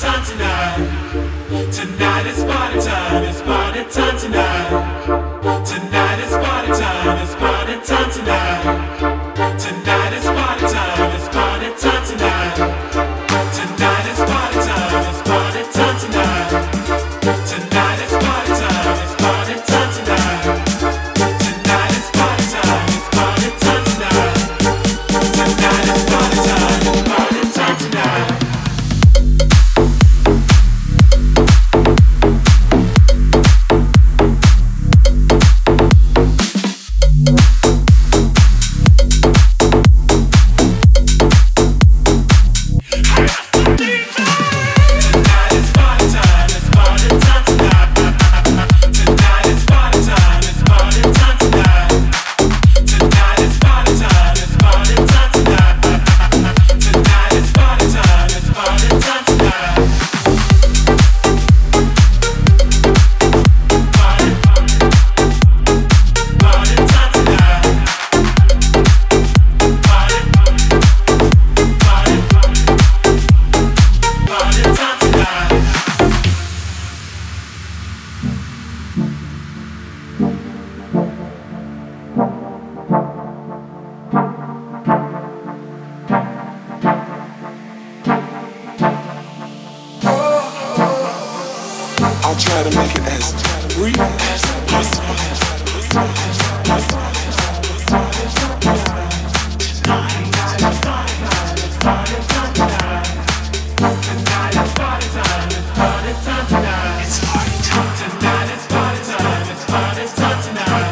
tonight. Tonight is party time. It's party time tonight. Tonight is party time. It's try to make it as brief as possible. It's party time tonight, it's party time, it's party time tonight.